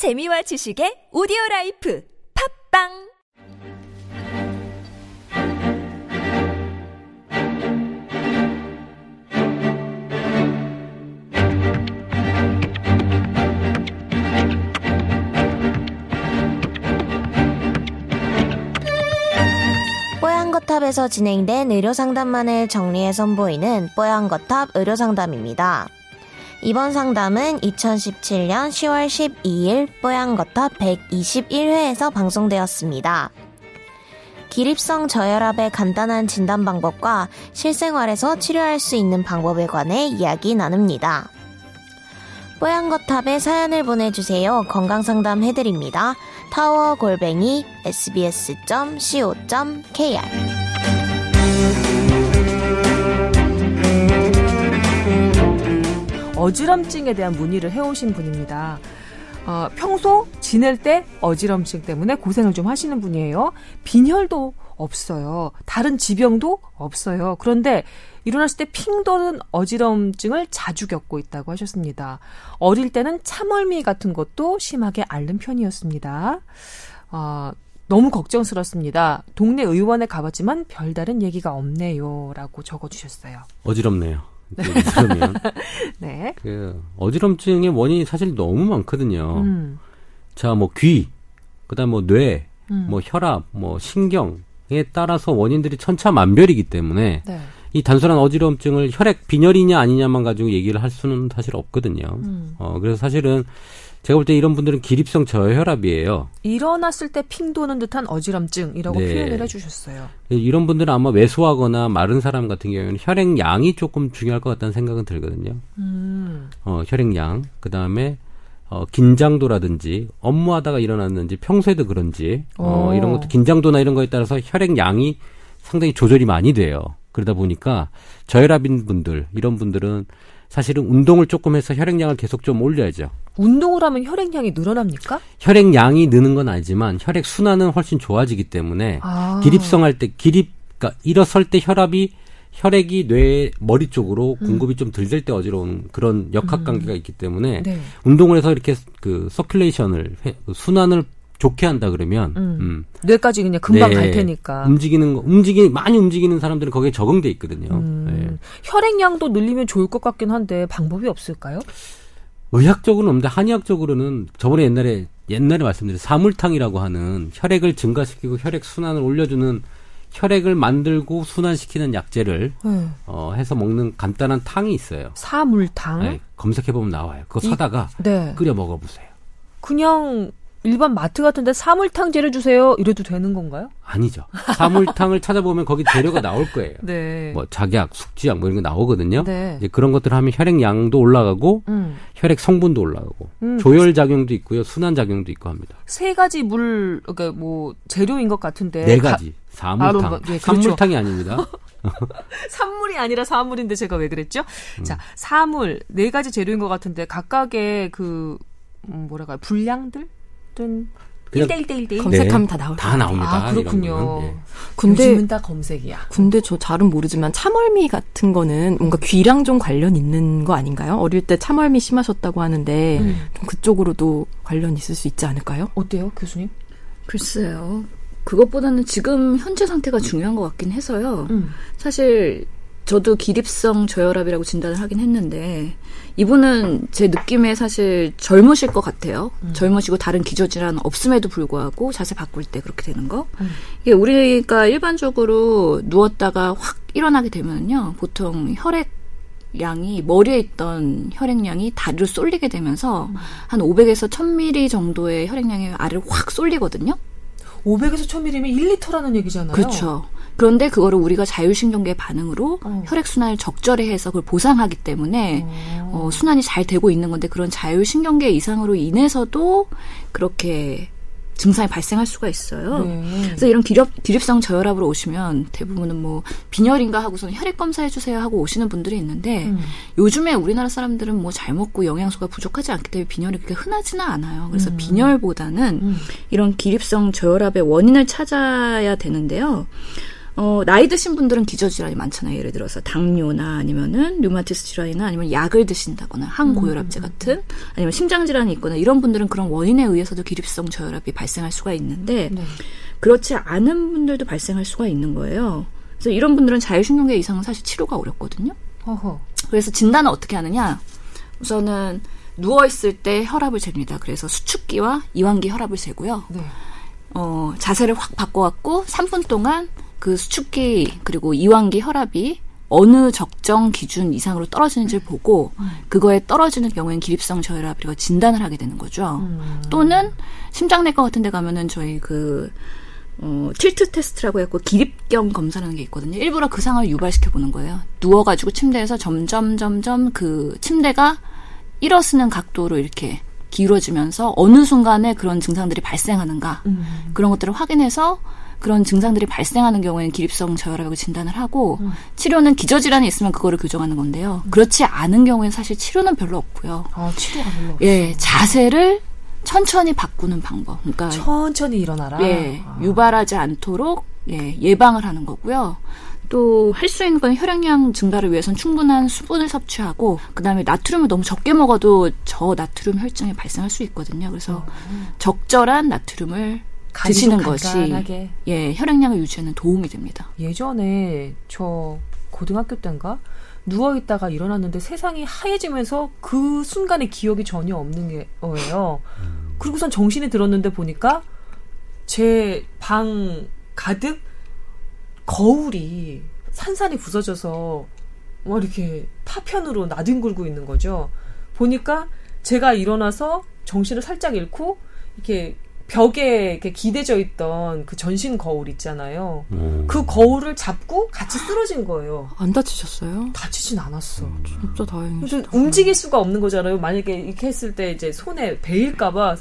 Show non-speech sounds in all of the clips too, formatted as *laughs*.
재미와 지식의 오디오 life 팟빵 뽀얀거탑에서 진행된 의료상담만을 정리해 선보이는 뽀얀거탑 의료상담입니다. 이번 상담은 2017년 10월 12일 뽀얀거탑 121회에서 방송되었습니다. 기립성 저혈압의 간단한 진단 방법과 실생활에서 치료할 수 있는 방법에 관해 이야기 나눕니다. 뽀얀거탑에 사연을 보내주세요. 건강상담 해드립니다. 타워 골뱅이 sbs.co.kr 어지럼증에 대한 문의를 해오신 분입니다. 어, 평소 지낼 때 어지럼증 때문에 고생을 좀 하시는 분이에요. 빈혈도 없어요. 다른 지병도 없어요. 그런데 일어났을 때 핑 도는 어지럼증을 자주 겪고 있다고 하셨습니다. 어릴 때는 참얼미 같은 것도 심하게 앓는 편이었습니다. 어, 너무 걱정스럽습니다. 동네 의원에 가봤지만 별다른 얘기가 없네요. 라고 적어주셨어요. 어지럽네요. 그러면 *laughs* 네. 그 어지럼증의 원인이 사실 너무 많거든요. 음, 자, 뭐 귀, 그다음 뭐 뇌, 음. 뭐 혈압, 뭐 신경에 따라서 원인들이 천차만별이기 때문에 네. 이 단순한 어지럼증을 혈액 빈혈이냐 아니냐만 가지고 얘기를 할 수는 사실 없거든요. 음. 어, 그래서 사실은 제가 볼 때 이런 분들은 기립성 저혈압이에요. 일어났을 때 핑 도는 듯한 어지럼증이라고 네. 표현을 해주셨어요. 이런 분들은 아마 왜소하거나 마른 사람 같은 경우에는 혈액량이 조금 중요할 것 같다는 생각은 들거든요. 음, 어, 혈액량, 그 다음에 어, 긴장도라든지 업무하다가 일어났는지 평소에도 그런지 어, 오. 이런 것도 긴장도나 이런 거에 따라서 혈액량이 상당히 조절이 많이 돼요. 그러다 보니까 저혈압인 분들 이런 분들은 사실은 운동을 조금 해서 혈액량을 계속 좀 올려야죠. 운동을 하면 혈액량이 늘어납니까? 혈액량이 느는 건 아니지만 혈액 순환은 훨씬 좋아지기 때문에 아. 기립성할 때 기립 그러니까 일어설 때 혈압이 혈액이 뇌 머리 쪽으로 음. 공급이 좀덜 될 때 어지러운 그런 역학 관계가 있기 때문에 네. 운동을 해서 이렇게 그 서큘레이션을 순환을 좋게 한다 그러면 음. 음, 뇌까지 그냥 금방 네, 갈 테니까. 움직이는 거 움직이 많이 움직이는 사람들은 거기에 적응돼 있거든요. 음, 예. 혈액량도 늘리면 좋을 것 같긴 한데 방법이 없을까요? 의학적으로는 없는데 한의학적으로는 저번에 옛날에 옛날에 말씀드린 사물탕이라고 하는 혈액을 증가시키고 혈액 순환을 올려주는 혈액을 만들고 순환시키는 약재를 네. 어, 해서 먹는 간단한 탕이 있어요. 사물탕. 네, 검색해 보면 나와요. 그거 이- 사다가 네. 끓여 먹어보세요. 그냥 일반 마트 같은데 사물탕 재료 주세요. 이래도 되는 건가요? 아니죠. 사물탕을 찾아보면 거기 재료가 나올 거예요. *laughs* 네. 뭐 작약, 숙지약 뭐 이런 거 나오거든요. 네. 이제 그런 것들 하면 혈액량도 올라가고 음. 혈액 성분도 올라가고 음. 조혈 작용도 있고요, 순환 작용도 있고 합니다. 세 가지 물, 그러니까 뭐 재료인 것 같은데 네 가- 가지 사물탕, 아, 뭐, 예, 그렇죠. 산물탕이 아닙니다. *laughs* 산물이 아니라 사물인데 제가 왜 그랬죠? 음. 자, 사물 네 가지 재료인 것 같은데 각각의 그 음, 뭐랄까요 분량들? 든 그냥 1대1 대1대1 검색하면 다 나올 다 나옵니다. 아, 그렇군요. 예. 근데 요즘은 다 검색이야. 근데 저 잘은 모르지만 참얼미 같은 거는 뭔가 귀랑 좀 관련 있는 거 아닌가요? 어릴 때 참얼미 심하셨다고 하는데 음. 좀 그쪽으로도 관련 있을 수 있지 않을까요? 어때요, 교수님? 글쎄요. 그것보다는 지금 현재 상태가 중요한 것 같긴 해서요. 음. 사실 저도 기립성 저혈압이라고 진단을 하긴 했는데 이분은 제 느낌에 사실 젊으실 것 같아요. 젊으시고 다른 기저질환 없음에도 불구하고 자세 바꿀 때 그렇게 되는 거. 음. 이게 우리가 일반적으로 누웠다가 확 일어나게 되면요. 보통 혈액 양이 머리에 있던 혈액량이 다리로 쏠리게 되면서 한 500에서 1000ml 정도의 혈액량이 아래로 확 쏠리거든요. 500에서 1000ml면 1리터라는 얘기잖아요. 그렇죠. 그런데 그거를 우리가 자율신경계 반응으로 어. 혈액순환을 적절히 해서 그걸 보상하기 때문에 어, 순환이 잘 되고 있는 건데 그런 자율신경계 이상으로 인해서도 그렇게 증상이 발생할 수가 있어요. 네. 그래서 이런 기립, 기립성 저혈압으로 오시면 대부분은 뭐 빈혈인가 하고서는 혈액 검사해 주세요 하고 오시는 분들이 있는데 음. 요즘에 우리나라 사람들은 뭐 잘 먹고 영양소가 부족하지 않기 때문에 빈혈이 그렇게 흔하지는 않아요. 그래서 음. 빈혈보다는 음. 이런 기립성 저혈압의 원인을 찾아야 되는데요. 어, 나이 드신 분들은 기저질환이 많잖아요. 예를 들어서 당뇨나 아니면은 류마티스 질환이나 아니면 약을 드신다거나 항고혈압제 같은 아니면 심장 질환이 있거나 이런 분들은 그런 원인에 의해서도 기립성 저혈압이 발생할 수가 있는데 그렇지 않은 분들도 발생할 수가 있는 거예요. 그래서 이런 분들은 자율신경계 이상은 사실 치료가 어렵거든요. 허허. 그래서 진단은 어떻게 하느냐? 우선은 누워 있을 때 혈압을 잽니다. 그래서 수축기와 이완기 혈압을 재고요. 네. 어, 자세를 확 바꿔갖고 3분 동안 그 수축기 그리고 이완기 혈압이 어느 적정 기준 이상으로 떨어지는지를 보고 그거에 떨어지는 경우엔 기립성 저혈압이라고 진단을 하게 되는 거죠. 또는 심장내과 같은 데 가면은 저희 그 어, 틸트 테스트라고 해갖고 기립경 검사라는 게 있거든요. 일부러 그 상황을 유발시켜 보는 거예요. 누워가지고 침대에서 점점 점점 그 침대가 일어서는 각도로 이렇게 기울어지면서 어느 순간에 그런 증상들이 발생하는가 그런 것들을 확인해서 그런 증상들이 발생하는 경우에는 기립성 저혈압이라고 진단을 하고 치료는 기저질환이 있으면 그거를 교정하는 건데요. 그렇지 않은 경우에는 사실 치료는 별로 없고요. 아, 치료가 별로 없어. 예, 자세를 천천히 바꾸는 방법. 그러니까 천천히 일어나라. 예, 아. 유발하지 않도록 예, 예방을 하는 거고요. 또 할 수 있는 건 혈액량 증가를 위해선 충분한 수분을 섭취하고 그다음에 나트륨을 너무 적게 먹어도 저 나트륨 혈증이 발생할 수 있거든요. 그래서 적절한 나트륨을 드시는 좀 것이. 예, 혈액량을 유지하는 도움이 됩니다. 예전에 저 고등학교 때인가 누워 있다가 일어났는데 세상이 하얘지면서 그 순간에 기억이 전혀 없는 게- 거예요. 그리고선 정신이 들었는데 보니까 제 방 가득 거울이 산산이 부서져서 막 이렇게 파편으로 나뒹굴고 있는 거죠. 보니까 제가 일어나서 정신을 살짝 잃고 이렇게 벽에 이렇게 기대져 있던 그 전신 거울 있잖아요. 음. 그 거울을 잡고 같이 쓰러진 거예요. 안 다치셨어요? 다치진 않았어. 진짜 다행이죠. 움직일 수가 없는 거잖아요. 만약에 이렇게 했을 때 이제 손에 베일까봐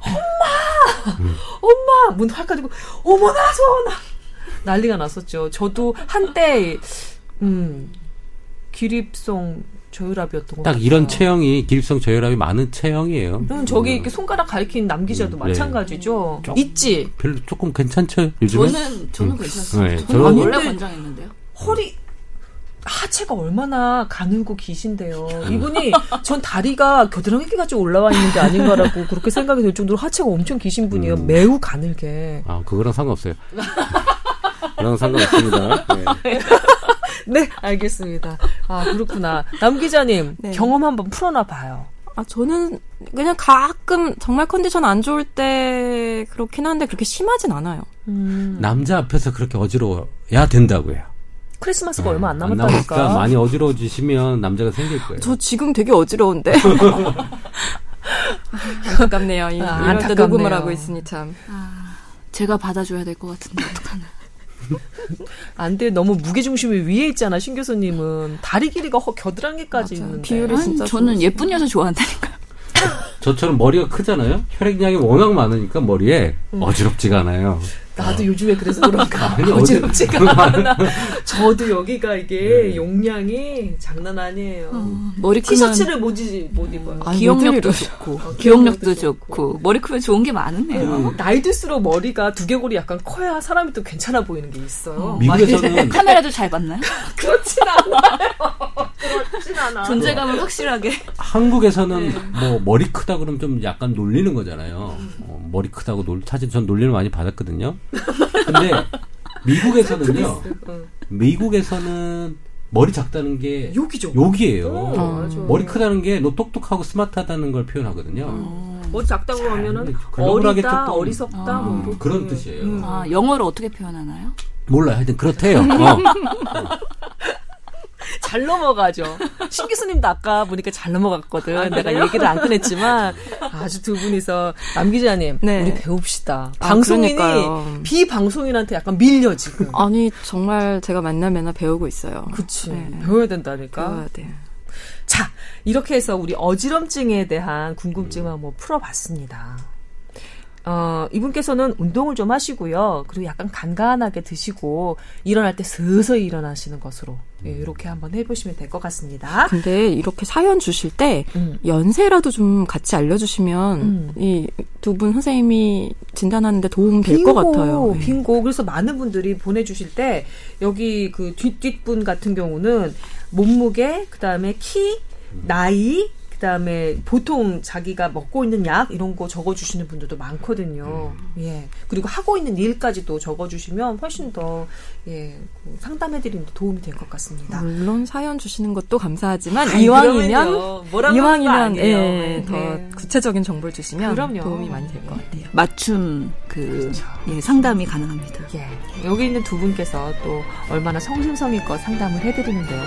엄마, 엄마 문 활 가지고 어머나 소나 난리가 났었죠. 저도 한때 음 기립성 저혈압이었던 것딱 같아요. 이런 체형이 기립성 저혈압이 많은 체형이에요. 그럼 저기 이렇게 손가락 가리킨 남기자도 음, 네. 마찬가지죠. 좀- 있지. 별로 조금 괜찮죠 요즘에? 저는 저는 괜찮습니다. 네, 저는 원래 권장했는데요. 허리 하체가 얼마나 가늘고 기신데요. 이분이 전 다리가 겨드랑이가 좀 올라와 있는 게 아닌가라고 *laughs* 그렇게 생각이 들 정도로 하체가 엄청 기신 분이에요. 음. 매우 가늘게. 아 그거랑 상관없어요. *laughs* 그랑 상관없습니다. 네. *laughs* 네, 알겠습니다. 아 그렇구나. 남 기자님 네. 경험 한번 풀어놔 봐요. 아, 저는 그냥 가끔 정말 컨디션 안 좋을 때 그렇긴 한데 그렇게 심하진 않아요. 남자 앞에서 그렇게 어지러워야 된다고요. 크리스마스가 얼마 안안 남았다니까. 많이 어지러워지시면 남자가 생길 거예요. 저 지금 되게 어지러운데. *laughs* 안타깝네요. 이- 아, 때 안타깝네요. 녹음을 하고 있으니 참. 제가 받아줘야 될 것 같은데 어떡하나. 안 돼. 너무 무게 중심이 위에 있잖아. 신 교수님은 다리 길이가 허- 겨드랑이까지 맞아. 있는데. 비율이 아니, 진짜 저는 좋으시네. 예쁜 여자 좋아한다니까. 저처럼 머리가 크잖아요. 혈액량이 워낙 많으니까 머리에 어지럽지가 않아요. 나도 요즘에 그래서 그런가 *laughs* 어지럽지가 않아. 저도 여기가 이게 용량이 장난 아니에요. 머리 크면 티셔츠를 못, 입, 못 입어요. 아니, 기억력도 좋고 어, 기억력도 좋고 머리 크면 좋은 게 많으네요. 나이 들수록 머리가 두개골이 약간 커야 사람이 또 괜찮아 보이는 게 있어요. 미국에서는 *laughs* 카메라도 잘 봤나요? *laughs* 그렇진 않아요. 그렇진 않아. 존재감을 확실하게. 한국에서는 네. 뭐 머리 크다 그러면 좀 약간 놀리는 거잖아요. 음. 어, 머리 크다고 놀 사실 전 놀림을 많이 받았거든요. 근데 미국에서는요. 응. 미국에서는 머리 작다는 게 욕이죠. 욕이에요. 어. 머리 크다는 게 너 똑똑하고 스마트하다는 걸 표현하거든요. 머리 작다고 하면은 어리다, 조금- 어리석다, 뭐 음, 이렇게. 그런 뜻이에요. 음. 아, 영어로 어떻게 표현하나요? 몰라요. 하여튼 그렇대요. 어. *laughs* *laughs* 잘 넘어가죠. 신 교수님도 아까 보니까 잘 넘어갔거든. 아, 내가 얘기를 안 꺼냈지만 *laughs* 아주 두 분이서 남 기자님 네. 우리 배웁시다. 아, 방송인이 그러니까요. 비방송인한테 약간 밀려 지금. 아니 정말 제가 만나면 배우고 있어요. 그치. 네. 배워야 된다니까. 배워야 돼. 자, 이렇게 해서 우리 어지럼증에 대한 궁금증을 한번 풀어봤습니다. 어, 이분께서는 운동을 좀 하시고요. 그리고 약간 간간하게 드시고 일어날 때 서서히 일어나시는 것으로 예, 이렇게 한번 해보시면 될 것 같습니다. 근데 이렇게 사연 주실 때 음. 연세라도 좀 같이 알려주시면 음. 이두 분 선생님이 진단하는데 도움 될 것 같아요. 네. 빙고. 그래서 많은 분들이 보내주실 때 여기 그 뒷뒷분 같은 경우는 몸무게, 그 다음에 키, 나이, 그 다음에 보통 자기가 먹고 있는 약 이런 거 적어 주시는 분들도 많거든요. 예. 그리고 하고 있는 일까지도 적어 주시면 훨씬 더 예, 그 상담해 드리는 데 도움이 될 것 같습니다. 물론 사연 주시는 것도 감사하지만 아이, 이왕이면 이왕이면. 예, 더 네. 구체적인 정보를 주시면 그럼요. 도움이 많이 될 것 같아요. 맞춤 그 예, 상담이 가능합니다. 예. 여기 있는 두 분께서 또 얼마나 성심성의껏 상담을 해 드리는데요.